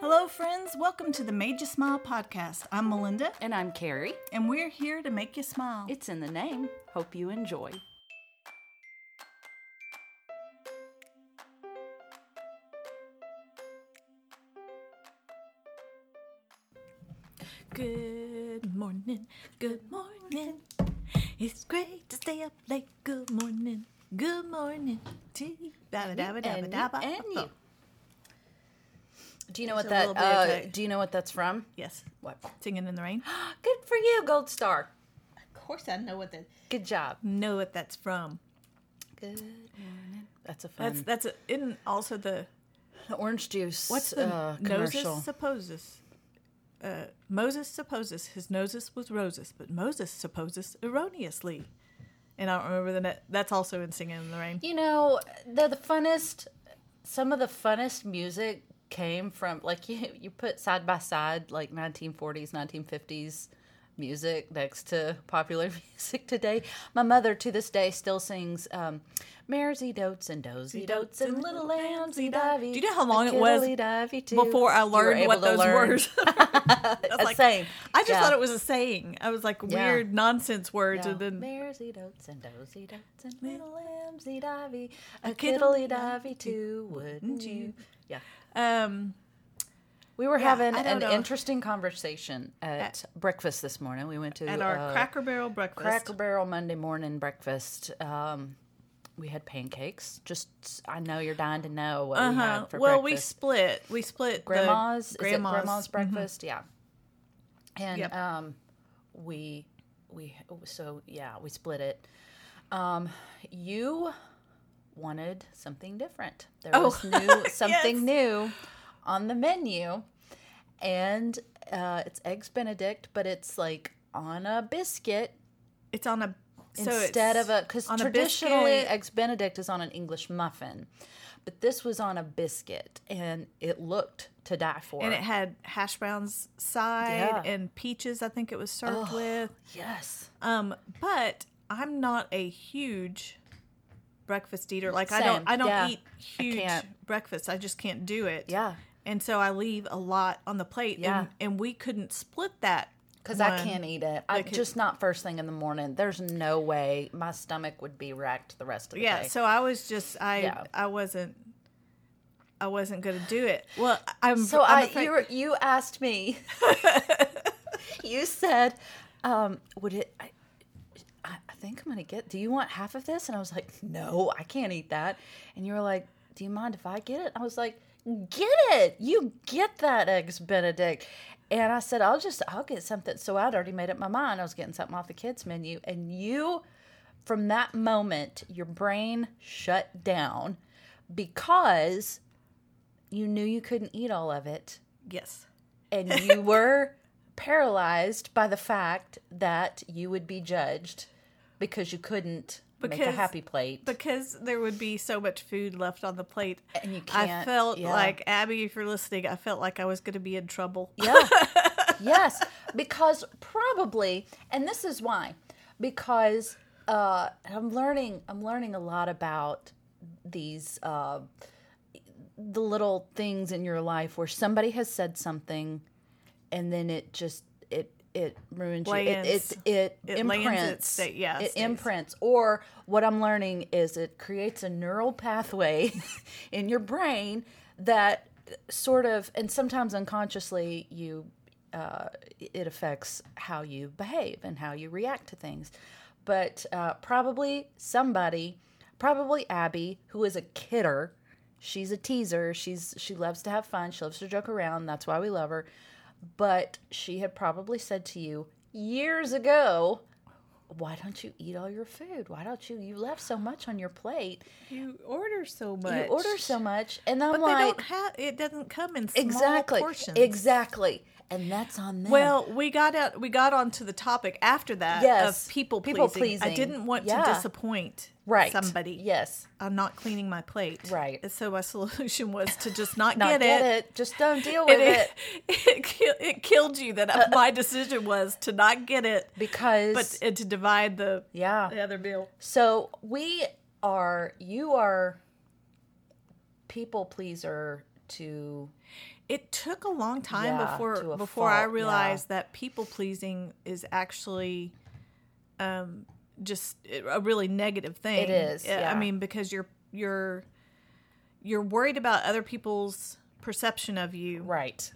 Hello, friends. Welcome to the Made Ya Smile podcast. I'm Melinda, And I'm Carrie. and we're here to make you smile. It's in the name. Hope you enjoy. Good morning. Good morning. It's great to stay up late. Good morning. Good morning to you. Dabba, dabba, dabba. and you. Do you know There's what that? little bit of Uh, do you know what that's from? Yes. What? Singing in the rain. Good for you, Gold Star. Of course, I know what that. Good job. Know what that's from. Good morning. That's a fun. That's that's a, isn't also the the orange juice. what's the uh, commercial? Moses supposes. Uh, Moses supposes his noses was roses, but Moses supposes erroneously. And I don't remember the net. That's also in Singing in the Rain. You know, the the funnest. Some of the funnest music came from like you. You put side by side like 1940s, 1950s music next to popular music today. My mother to this day still sings um, "Maresy dotes and dozy dotes and little lambsy divey." Do you know how long it was? Before I learned what those learn. words. I was like, saying. I just Yeah. thought it was a saying. I was like Yeah. weird nonsense words, Yeah. and then Maresy dotes and dozy dotes and little lambsy divey, A kiddly divey too, wouldn't you? Yeah. Um, We were Yeah, having an know. interesting conversation at, breakfast this morning. We went to at our uh, Cracker Barrel breakfast. Cracker Barrel Monday morning breakfast. Um, we had pancakes. Just, I know you're dying to know what we Uh-huh. had for Well, we split. We split the grandma's, grandma's. grandma's breakfast? Yeah. And Yep. um, we we so yeah we split it. Um, you wanted something different. There Oh, was new something yes. new on the menu, and uh, it's eggs Benedict, but it's like on a biscuit It's on a so instead of a because on a traditionally eggs benedict is on an english muffin but this was on a biscuit and it looked to die for and it had hash browns side Yeah. and peaches. I think it was served with. yes Um, but I'm not a huge breakfast eater. Like I don't I don't yeah. eat huge can't. breakfast. I just can't do it. Yeah. And so I leave a lot on the plate. Yeah. And, and we couldn't split that. because i can't eat it i it- just not first thing in the morning there's no way my stomach would be wrecked the rest of the Yeah. day Yeah. So I was just I Yeah. I wasn't I wasn't gonna do it. Well, I'm so I'm i you you asked me you said um would it I, I I think I'm gonna get. Do you want half of this? And I was like, no, I can't eat that. And you were like, do you mind if I get it? I was like, get it. You get that eggs Benedict. And I said, I'll just, I'll get something. So I'd already made up my mind. I was getting something off the kids menu. And you, from that moment, your brain shut down because you knew you couldn't eat all of it yes. and you were paralyzed by the fact that you would be judged because you couldn't make a happy plate. because there would be so much food left on the plate. And you I can't- felt yeah. like Abby, if you're listening, I felt like I was going to be in trouble. yeah. yes, because probably, and this is why, because uh, I'm learning. I'm learning a lot about these uh, the little things in your life where somebody has said something, and then it just it ruins you. It it, Lands. it, It lands, it imprints. stay- yeah, it stays. imprints. Or what I'm learning is it creates a neural pathway in your brain that sort of, and sometimes unconsciously, you uh, it affects how you behave and how you react to things. But uh, probably somebody, probably Abby, who is a kidder. She's a teaser. She's she loves to have fun. She loves to joke around. That's why we love her. But she had probably said to you years ago, "Why don't you eat all your food? Why don't you? You left so much on your plate. You order so much. You order so much." And I'm But like, they don't have. It doesn't come in small exactly, portions. exactly, and that's on them. Well, we got out. We got onto the topic after that Yes, of people people pleasing. I didn't want Yeah. to disappoint right, somebody. Yes, I'm not cleaning my plate. Right. And so my solution was to just not, not get, get, it. it. Just don't deal with And it. it, it, it killed you that uh, uh. my decision was to not get it, because but and to divide the yeah. the other bill. So we are. You are people pleaser to It took a long time Yeah, before before I fault, yeah. realized that people pleasing is actually um just a really negative thing. It is, yeah. I mean because you're you're you're worried about other people's perception of you. right.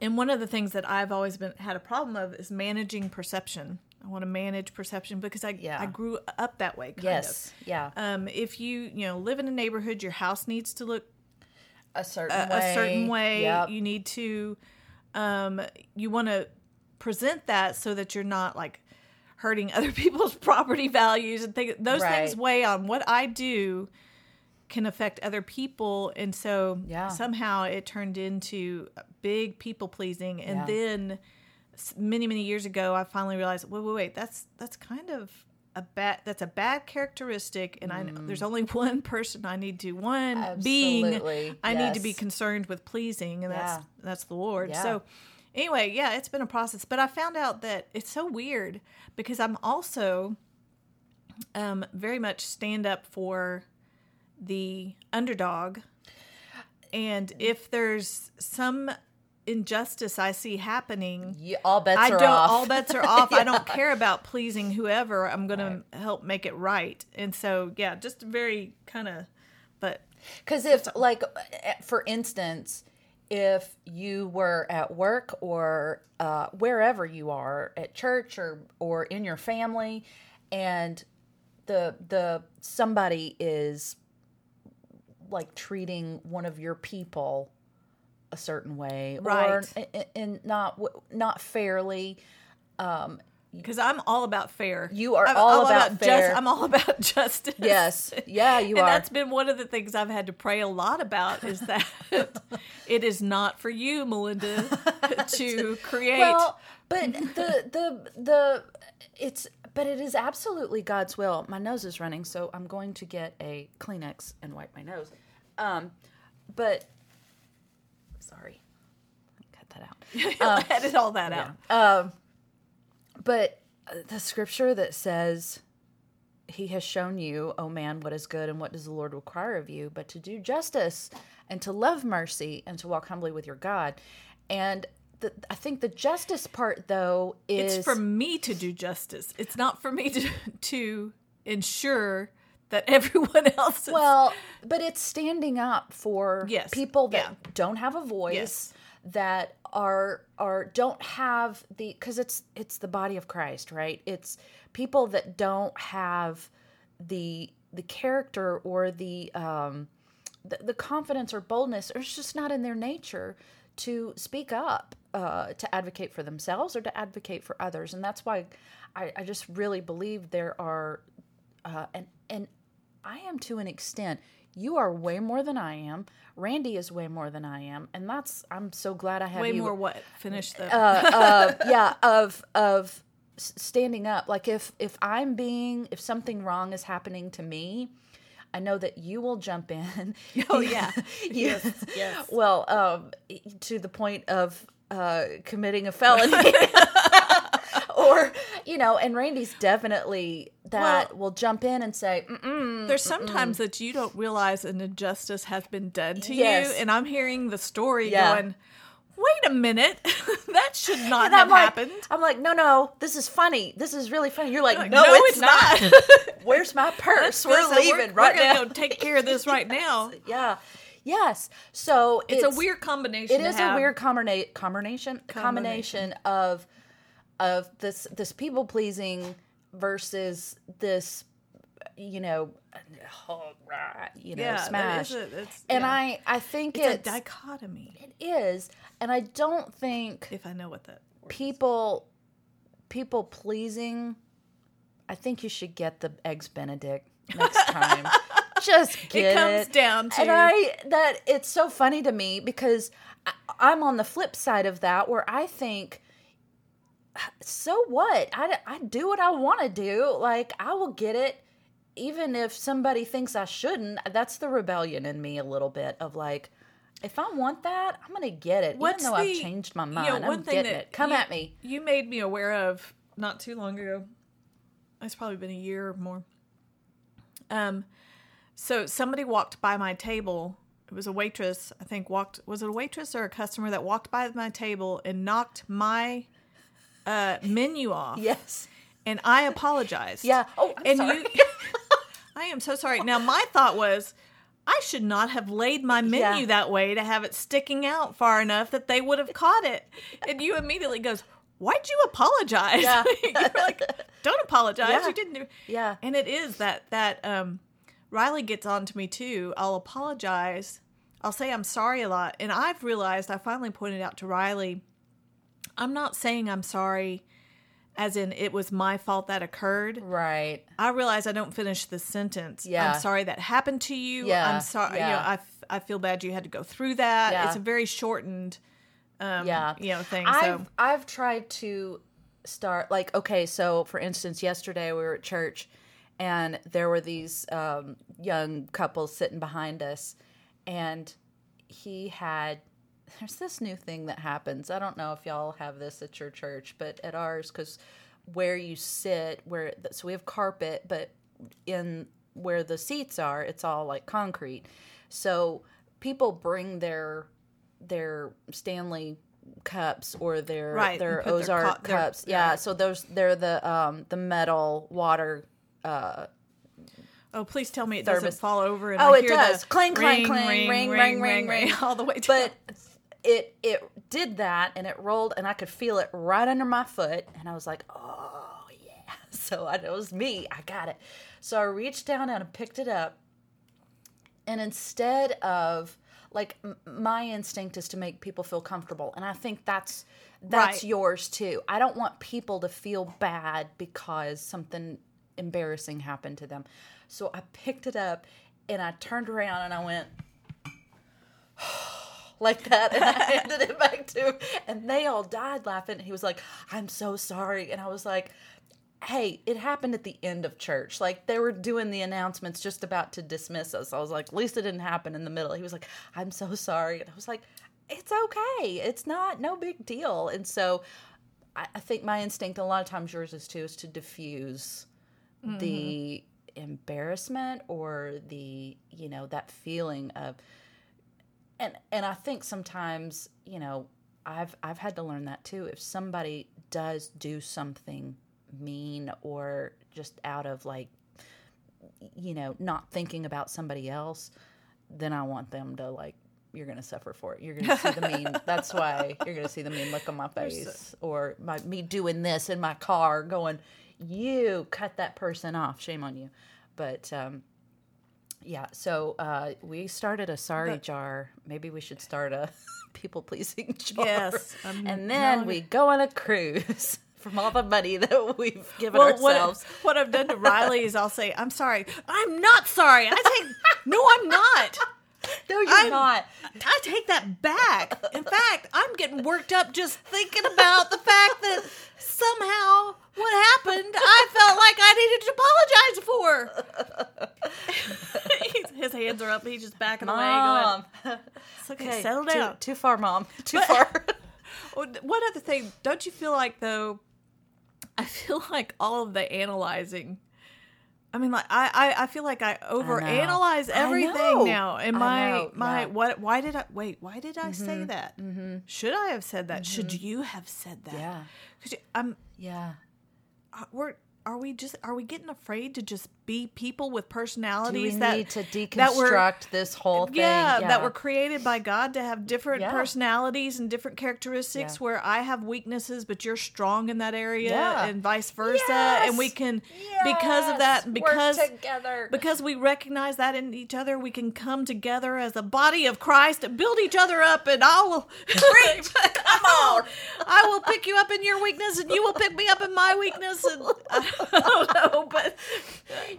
And one of the things that I've always been had a problem of is managing perception. I want to manage perception because I Yeah. I grew up that way kind Yes. Yeah. Um if you, you know, live in a neighborhood, your house needs to look A certain a, way. a certain way. Yep. You need to, um, you want to present that so that you're not like hurting other people's property values and things. Those things weigh on what I do can affect other people, and so Yeah. somehow it turned into big people pleasing, and Yeah. then many many years ago, I finally realized, wait, wait, wait, that's that's kind of a bad that's a bad characteristic and I know there's only one person I need to one being Mm. Absolutely, I need to be concerned with pleasing and that's that's the Lord. Yeah. So anyway, yeah, it's been a process, but I found out that it's so weird because I'm also um very much stand up for the underdog. And if there's some injustice I see happening, You, all bets I are don't. off. All bets are off. I don't care about pleasing whoever. I'm going to help make it right. And so, yeah, just very kind of. But Because if, like, eh, for instance, if you were at work or uh, wherever you are at church or or in your family, and the the somebody is like treating one of your people a certain way, or Right. and, and not not fairly. Um, because I'm all about fair, You are I'm all about fair. I'm all about justice. Yes, yeah, you are and are. that's been one of the things I've had to pray a lot about is that it is not for you, Melinda, to create. Well, but the the the it's but it is absolutely God's will. My nose is running, so I'm going to get a Kleenex and wipe my nose. Um, but sorry, cut that out. edit all that out. But uh, the scripture that says, He has shown you, O man, what is good and what does the Lord require of you, but to do justice and to love mercy and to walk humbly with your God. And the, I think the justice part, though, is It's for me to do justice. It's not for me to to ensure that everyone else is well, but it's standing up for Yes, people that yeah. don't have a voice, Yes. that are are don't have the because it's it's the body of Christ, right? It's people that don't have the the character or the um the, the confidence or boldness, or it's just not in their nature to speak up, uh, to advocate for themselves or to advocate for others, and that's why I, I just really believe there are uh, and and I am to an extent. You are way more than I am. Randy is way more than I am, and that's I'm so glad I have way you. more what finish the uh, yeah, of of standing up. Like if if I'm being if something wrong is happening to me, I know that you will jump in. Oh, yeah. Yes, yes. Well, um, to the point of uh, committing a felony. Or you know, and Randy's definitely that Well- will jump in and say, Mm-mm, There's sometimes that you don't realize an injustice has been done to Yes. you, and I'm hearing the story Yeah. going, "Wait a minute, that should not And have I'm like, happened." I'm like, no, no, this is funny. This is really funny. You're like, Like, no, "No, it's, it's not. not." Where's my purse? We're leaving right we're now. Go take care of this right now. yeah, yes. So It's, a weird combination. It is a weird combina- combination combination of of this this people pleasing versus this you know oh, you know Yeah, smash. A, it's, and yeah. I I think it's, it's, a dichotomy. it is, and I don't think If I know what that. word is. people people pleasing i think you should get the eggs benedict next time just get It comes down to and i that it's so funny to me because I, i'm on the flip side of that where i think so what i, I do what i want to do like i will get it even if somebody thinks i shouldn't that's the rebellion in me a little bit of like if I want that, I'm gonna get it. What's even though the- I've changed my you mind, know, one I'm thing getting that it. Come you- at me. You made me aware of not too long ago. It's probably been a year or more. Um, so somebody walked by my table it was a waitress. I think walked was it a waitress or a customer that walked by my table and knocked my uh, menu off. Yes. and I apologized. Yeah. Oh, I'm and sorry. you, I am so sorry. Now my thought was. I should not have laid my menu Yeah. that way to have it sticking out far enough that they would have caught it. And you immediately goes, "Why'd you apologize?" Yeah. You're like, "Don't apologize. Yeah. You didn't do." Yeah. And it is that that um, Riley gets on to me too. I'll apologize. I'll say I'm sorry a lot, and I've realized I finally pointed out to Riley, I'm not saying I'm sorry, as in it was my fault that occurred. Right. I realize I don't finish the sentence. Yeah. I'm sorry that happened to you. Yeah, I'm sorry. You yeah. know, I, f- I feel bad you had to go through that. Yeah. It's a very shortened, um, Yeah. you know, thing. I've so I've tried to start like okay, so for instance, yesterday we were at church and there were these um, young couples sitting behind us, and he had there's this new thing that happens. I don't know if y'all have this at your church, but at ours, because where you sit, where so we have carpet, but in where the seats are, it's all like concrete. So people bring their their Stanley cups or their Right, their put their Ozark co- their- cups. yeah, so those they're the um the metal water uh oh, please tell me it Thermos. doesn't fall over. And Oh, I it hear does. The Clang, clang, clang, ring, ring, ring, ring. all the way down. but it it did that and it rolled and I could feel it right under my foot and I was like, "Oh, yeah." So I, it was me. I got it. So I reached down and I picked it up and instead of like m- my instinct is to make people feel comfortable and I think that's that's Right. yours too. I don't want people to feel bad because something embarrassing happened to them. So I picked it up and I turned around and I went like that and I handed it back to him and they all died laughing. And He was like, I'm so sorry. And I was like, Hey, it happened at the end of church. Like they were doing the announcements just about to dismiss us. I was like, at least it didn't happen in the middle. He was like, I'm so sorry. And I was like, it's okay. It's not no big deal. And so I, I think my instinct, a lot of times yours is too, is to diffuse the mm-hmm. embarrassment or the, you know, that feeling of and and I think sometimes, you know, I've I've had to learn that too. If somebody does do something mean or just out of like you know, not thinking about somebody else, then I want them to like you're gonna suffer for it. You're gonna see the mean. That's why you're gonna see the mean look on my face, or my me doing this in my car, going, "You cut that person off. Shame on you." But um, yeah, so uh, we started a sorry But- jar. Maybe we should start a people pleasing jar. Yes, I'm and then not- we go on a cruise from all the money that we've given well, what, ourselves. what I've done to Riley is I'll say, I'm sorry. I'm not sorry. I take, no, I'm not. no, you're I'm- not. I take that back. In fact, I'm getting worked up just thinking about the fact that somehow what happened, I felt like I needed to apologize for. His hands are up. He's just backing away. Mom. Going, it's okay, Okay, settle too, down. Too far, mom. Too But- far. one other thing, don't you feel like though? I feel like all of the analyzing. I mean, like I, I, I feel like I overanalyze I everything now. And my, know, my, yeah. what? Why did I wait? Why did I say mm-hmm. that? Mm-hmm. Should I have said that? Should mm-hmm. you have said that? Yeah. Because I'm. Yeah. uh, We're. Are we just? Are we getting afraid to just be people with personalities that need to that were- deconstruct this whole thing? yeah, that were created by God to have different Yeah. personalities and different characteristics Yeah. where I have weaknesses but you're strong in that area Yeah. and vice versa Yes! and we can because of that because together. because we recognize that in each other we can come together as a body of Christ and build each other up and I will come on I will pick you up in your weakness and you will pick me up in my weakness and I don't know but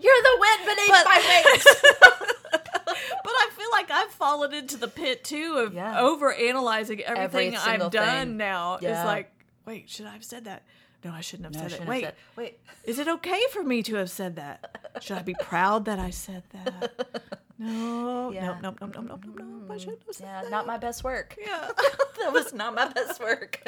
You're the wind beneath But- my wings. But I feel like I've fallen into the pit too of Yeah. over analyzing everything Every I've done thing. now. It's like, wait, should I have said that? No, I shouldn't have No, said shouldn't it. Wait, said- wait. is it okay for me to have said that? Should I be proud that I said that? No, Yeah. no, no, no, no, no, no, no. I mm. shouldn't have said Yeah, that. not my best work. Yeah. that was not my best work.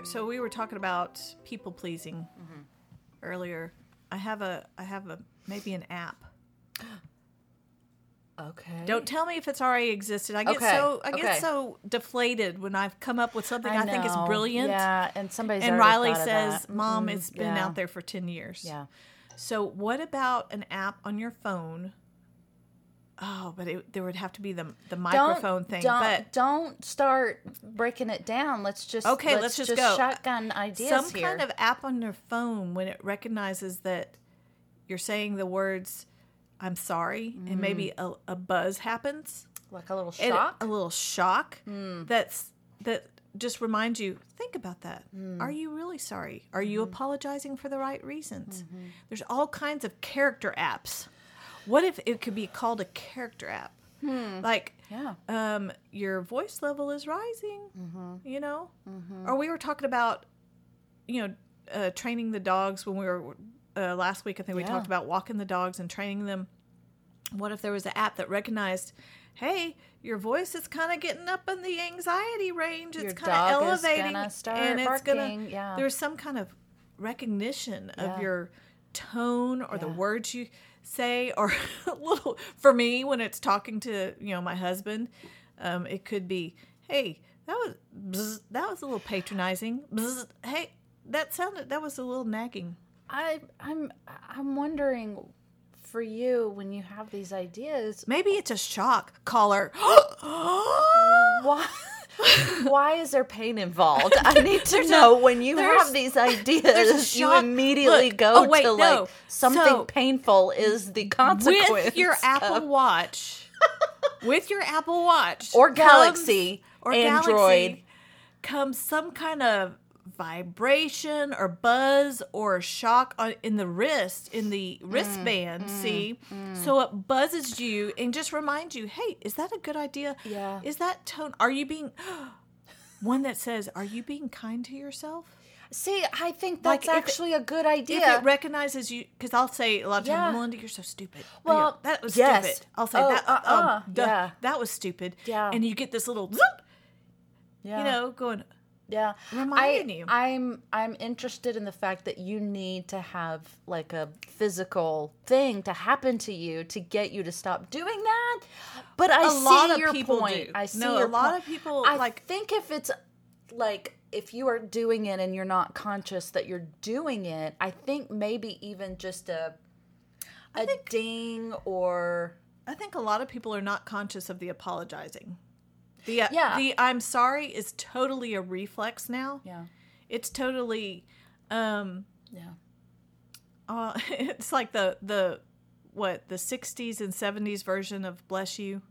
Were so we were talking about people pleasing Mm-hmm. earlier. I have a I have a maybe an app. Okay. Don't tell me if it's already existed. I get Okay, so I get okay. so deflated when I've come up with something I, think is brilliant. Yeah, and somebody's And Riley says, "Mom, Mm-mm, it's been yeah, out there for ten years." Yeah. So what about an app on your phone? Oh, but it, there would have to be the the microphone don't, thing. Don't, but don't start breaking it down. Let's just Okay, Let's, let's just go. shotgun ideas some here. kind of app on your phone when it recognizes that you're saying the words "I'm sorry" and maybe mm. a, a buzz happens. like a little shock. a little shock hmm. that's that just reminds you think about that hmm. are you really sorry are you mm-hmm. apologizing for the right reasons mm-hmm. there's all kinds of character apps what if it could be called a character app? Like yeah. um your voice level is rising you know? Or we were talking about you know uh, training the dogs when we were uh, last week i think we Yeah. talked about walking the dogs and training them. What if there was an app that recognized hey your voice is kind of getting up in the anxiety range. It's kind of elevating and it's barking, gonna yeah. there's some kind of recognition of your tone or the words you say or a little for me when it's talking to you know my husband um, it could be hey that was bzz, that was a little patronizing. Bzz, hey that sounded that was a little nagging. I I'm I'm wondering for you when you have these ideas maybe it's a shock. Caller. Why why is there pain involved? I need to know when you have these ideas, you immediately Look, go oh, wait, to no. like something So- painful is the consequence. with your of- Apple Watch, with your Apple Watch or comes- Galaxy or Android. Galaxy comes some kind of vibration or buzz or shock on, in the wrist in the Mm, wristband mm, see mm. so it buzzes you and just reminds you hey is that a good idea Yeah. is that tone are you being one that says are you being kind to yourself See, I think Like, that's it- actually a good idea. if it recognizes you, because I'll say a lot of times, Yeah. Melinda, you're so stupid. Well, that was yes. stupid. I'll say Oh, that. uh-uh, um, oh, duh, yeah. that was stupid. Yeah. and you get this little, zoop, yeah. you know, going. Yeah, reminding I, you. I'm I'm interested in the fact that you need to have like a physical thing to happen to you to get you to stop doing that. But I A see lot of your people point. do. I see No, a lot point. of people, I like- think if it's like if you are doing it and you're not conscious that you're doing it, I think maybe even just a a ding or I think a lot of people are not conscious of the apologizing. The uh, Yeah. the I'm sorry is totally a reflex now. yeah It's totally, um, yeah uh, it's like the the what the '60s and '70s version of bless you.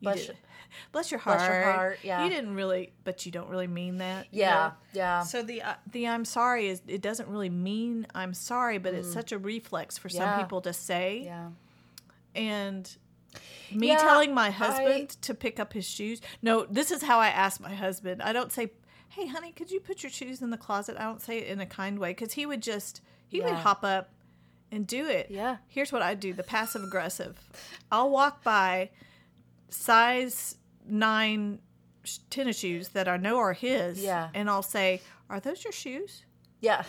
You Bless did- your- bless your heart. Bless your heart, yeah. You didn't really, but you don't really mean that. you yeah know? yeah So the uh, the I'm sorry is it doesn't really mean I'm sorry, but it's such a reflex for Mm. Yeah. some people to say. yeah. And me Yeah, telling my I- husband to pick up his shoes. No, this is how I ask my husband. I don't say, "Hey, honey, could you put your shoes in the closet?" I don't say it in a kind way because he would just he would hop up and do it. Yeah. Here's what I do: the passive aggressive. I'll walk by size nine sh- tennis shoes that I know are his. Yeah. And I'll say, "Are those your shoes?" Yeah.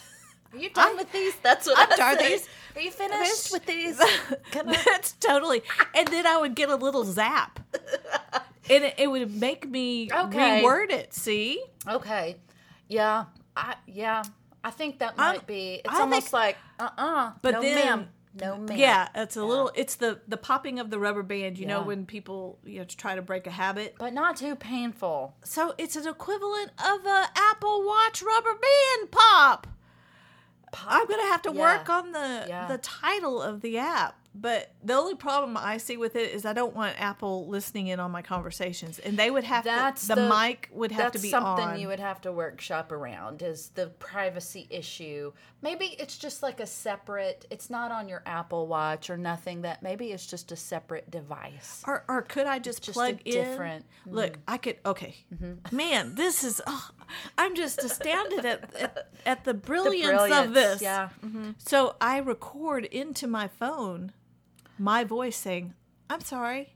Are you done I- with these? That's what I'm I done these. Are you finished with these? That's totally. And then I would get a little zap, and it, it would make me Okay. reword it. See, okay. Yeah. I yeah. I think that might be. It's I almost think- like uh uh But no then- ma'am. No ma'am. yeah, it's a little. It's the the popping of the rubber band. You know when people you know try to break a habit. But not too painful. So it's an equivalent of a Apple Watch rubber band pop. I'm gonna have to Yeah. work on the Yeah. the title of the app. But the only problem I see with it is I don't want Apple listening in on my conversations, and they would have That's to. The, the- mic would have to be something on. you would have to workshop around is the privacy issue. Maybe it's just like a separate it's not on your Apple Watch or nothing that maybe it's just a separate device. Or, or could I just, just a plug in? different- mm-hmm. Look, I could. Okay, mm-hmm. man, this is. Oh, I'm just astounded at, at at the brilliance, of brilliance, this. yeah. Mm-hmm. So I record into my phone my voice saying, "I'm sorry,"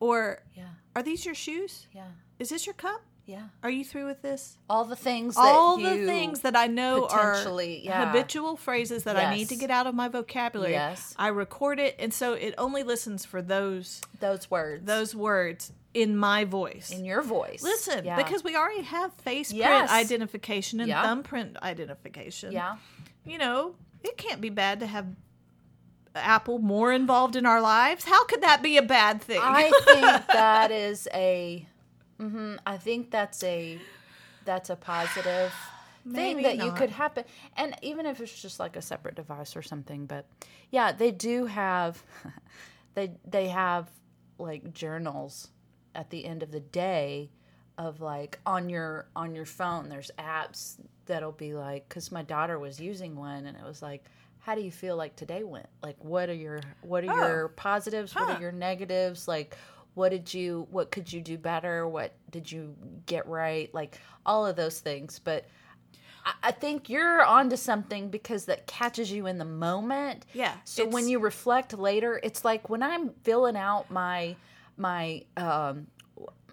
or Yeah. "Are these your shoes? Yeah. Is this your cup?" Yeah. Are you through with this? All the things that All the things that I know are yeah. habitual phrases that I need to get out of my vocabulary. Yes. I record it, and so it only listens for those those words those words in my voice. in your voice. Listen, Yeah. because we already have face print Yes. identification and Yeah. thumbprint identification. yeah. You know, it can't be bad to have Apple more involved in our lives. How could that be a bad thing? I think that is a. hmm I think that's a that's a positive thing that you could happen, and even if it's just like a separate device or something. But yeah, they do have they they have like journals at the end of the day of like on your on your phone. There's apps that'll be like because my daughter was using one and it was like. How do you feel like today went? Like, what are your what are Oh. your positives? What are your negatives? Like, what did you what could you do better what did you get right like all of those things but I, I think you're onto something because that catches you in the moment Yeah, so when you reflect later it's like when i'm filling out my my um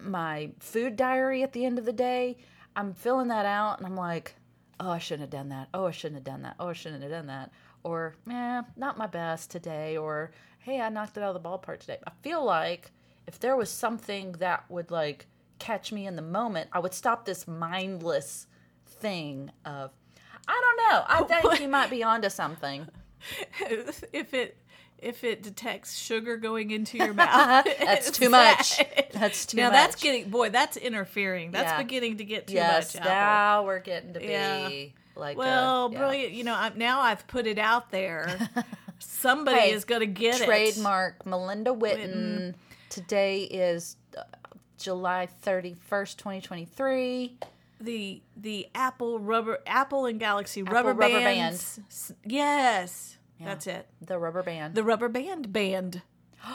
my food diary at the end of the day i'm filling that out and i'm like oh i shouldn't have done that oh i shouldn't have done that oh i shouldn't have done that or eh, not my best today or hey i knocked it out of the ballpark today i feel like if there was something that would like catch me in the moment i would stop this mindless thing of i don't know i think you might be onto something if it if it detects sugar going into your mouth, That's too much. That's too now much. Now that's getting boy, that's interfering. That's Yeah. beginning to get too yes much. Apple. now we're getting to be Yeah. Like Well, a, yeah. brilliant. You know, I, now I've put it out there. Somebody Hey, is going to get it. trademark Melinda Witten. Today is uh, July 31st, 2023. The the Apple rubber Apple and Galaxy Apple rubber, rubber bands. S- Yes, that's it. The rubber band. The rubber band band.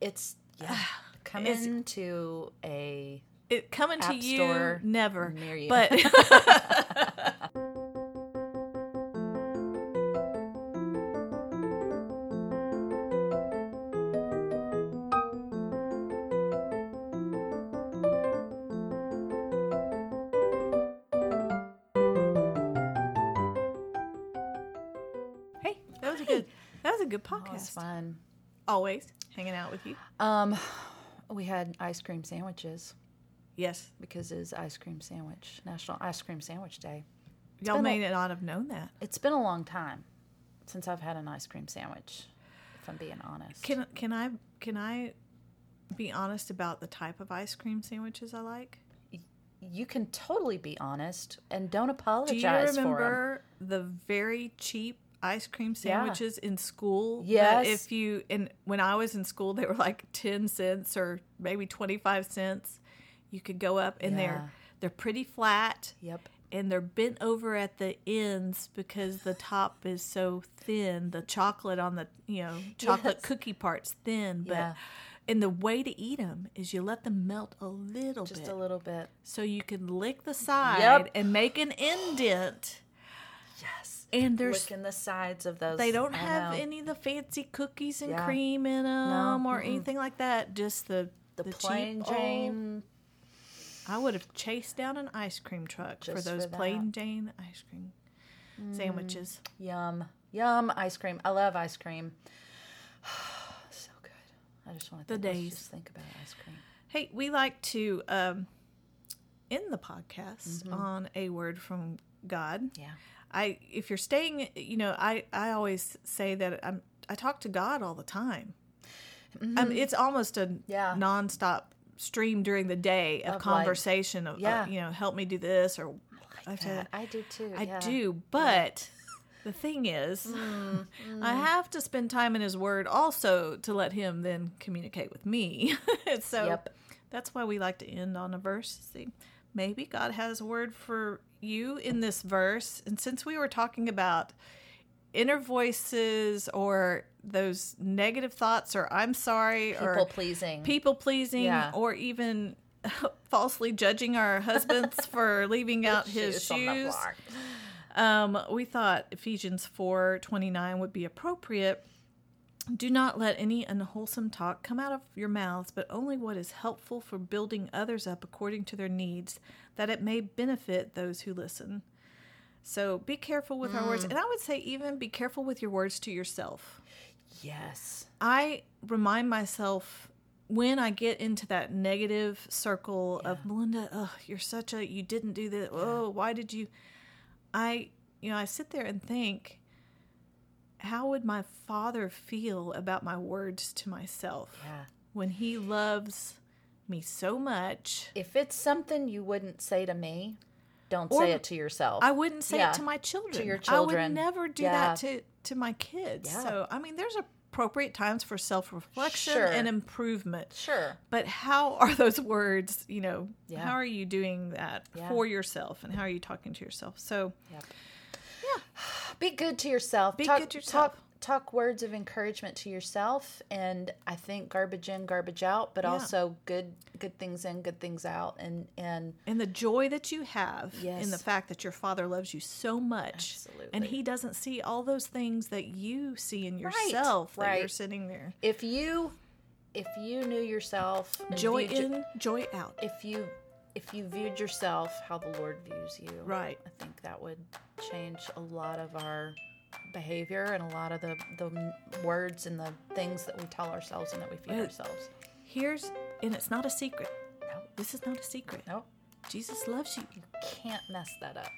it's yeah, coming to a It coming to you store never near you. But Hey, that was a good that was a good oh, podcast. fun. Always hanging out with you. Um, we had ice cream sandwiches Yes. because it's ice cream sandwich National Ice Cream Sandwich Day. Y'all been a- may not have known that. It's been a long time since I've had an ice cream sandwich. If I'm being honest. Can can I can I be honest about the type of ice cream sandwiches I like? you can totally be honest and don't apologize. Do you remember the very cheap ice cream Yeah. sandwiches in school? that Yes. If you and when I was in school, they were like ten cents or maybe twenty five cents. You could go up and Yeah. they're they're pretty flat. Yep. And they're bent over at the ends because the top is so thin. The chocolate on the you know chocolate Yes. cookie part's thin, but Yeah. and the way to eat them is you let them melt a little Just bit a little bit. so you can lick the side Yep. and make an indent. Yes. And there's Licking the sides of those. they don't I have know. any of the fancy cookies and Yeah. cream in them or mm-mm. anything like that. Just the the, cheap plain Jane. I would have chased down an ice cream truck for those for. Mm. plain Jane ice cream sandwiches. Yum. Yum. Ice cream. I love ice cream. so good. I just want to The think, let's days. just think about ice cream. Hey, we like to um, end the podcast Mm-hmm. on a word from God. Yeah. I if you're staying, you know, I I always say that I'm I talk to God all the time. Um, it's almost a Mm-hmm. Yeah. nonstop stream during the day of, Of, conversation of, uh, you know, help me do this or I, to- I do too. I yeah. do, but the thing is, Mm, I have to spend time in His Word also to let Him then communicate with me. so Yep. that's why we like to end on a verse. See, maybe God has a word for you in this verse. And since we were talking about inner voices or those negative thoughts or I'm sorry People or pleasing. people pleasing Yeah. or even falsely judging our husbands for leaving out his shoes. Um, we thought Ephesians 4 29 would be appropriate. Do not let any unwholesome talk come out of your mouths, but only what is helpful for building others up according to their needs, that it may benefit those who listen. So be careful with our words. And I would say, even be careful with your words to yourself. Yes. I remind myself when I get into that negative circle of Melinda, oh, you're such a, you didn't do this. Oh, why did you? I, you know, I sit there and think, how would my father feel about my words to myself Yeah. when he loves me so much? If it's something you wouldn't say to me, don't Or say it to yourself. I wouldn't say Yeah, it to my children. To your children. I would never do Yeah. that to to my kids. Yeah. So I mean, there's appropriate times for self reflection Sure. and improvement. sure. But how are those words? You know, Yeah. how are you doing that Yeah. for yourself, and how are you talking to yourself? So Yep. Yeah. Be good to yourself. Be talk, good to yourself. Talk, talk words of encouragement to yourself, and I think garbage in, garbage out, but Yeah. also good good things in, good things out, and and and the joy that you have in the fact that your father loves you so much, and he doesn't see all those things that you see in Right, yourself right. you're sitting there. if you if you knew yourself, Joy in, joy out. if you if you viewed yourself how the Lord views you, Right. I think that would change a lot of our behavior and a lot of the the words and the things that we tell ourselves and that we feed ourselves. Here's, and it's not a secret. No, This is not a secret. no, Jesus loves you. you. can't mess that up.